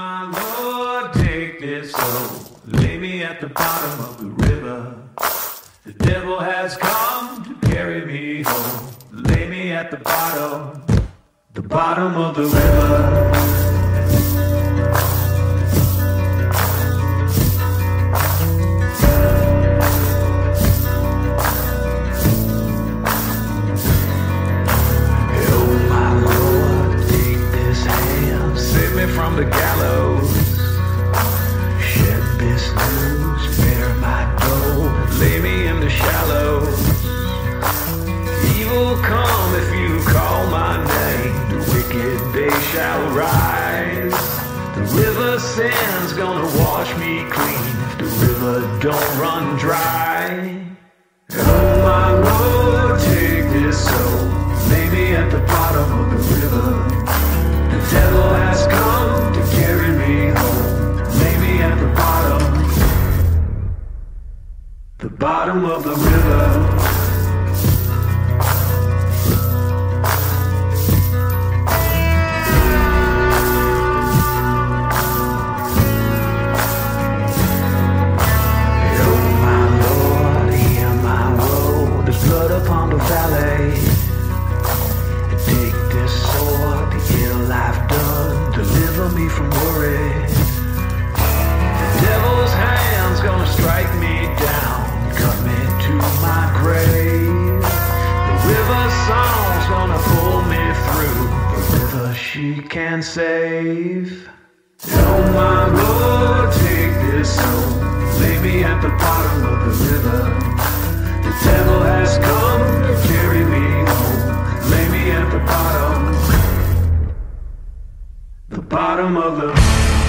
my Lord, take this soul. Lay me at the bottom of the river. The devil has come to carry me home. Lay me at the bottom, the bottom of the river. Wash me clean if the river don't run dry. Oh my Lord, take this soul, lay me at the bottom of the river. The devil has come to carry me home, lay me at the bottom, the bottom of the river. From worry. The devil's hand's gonna strike me down, cut me to my grave. The river song's gonna pull me through. The river she can save. My Lord, take this soul, lay me at the bottom of the river. The devil has come bottom of the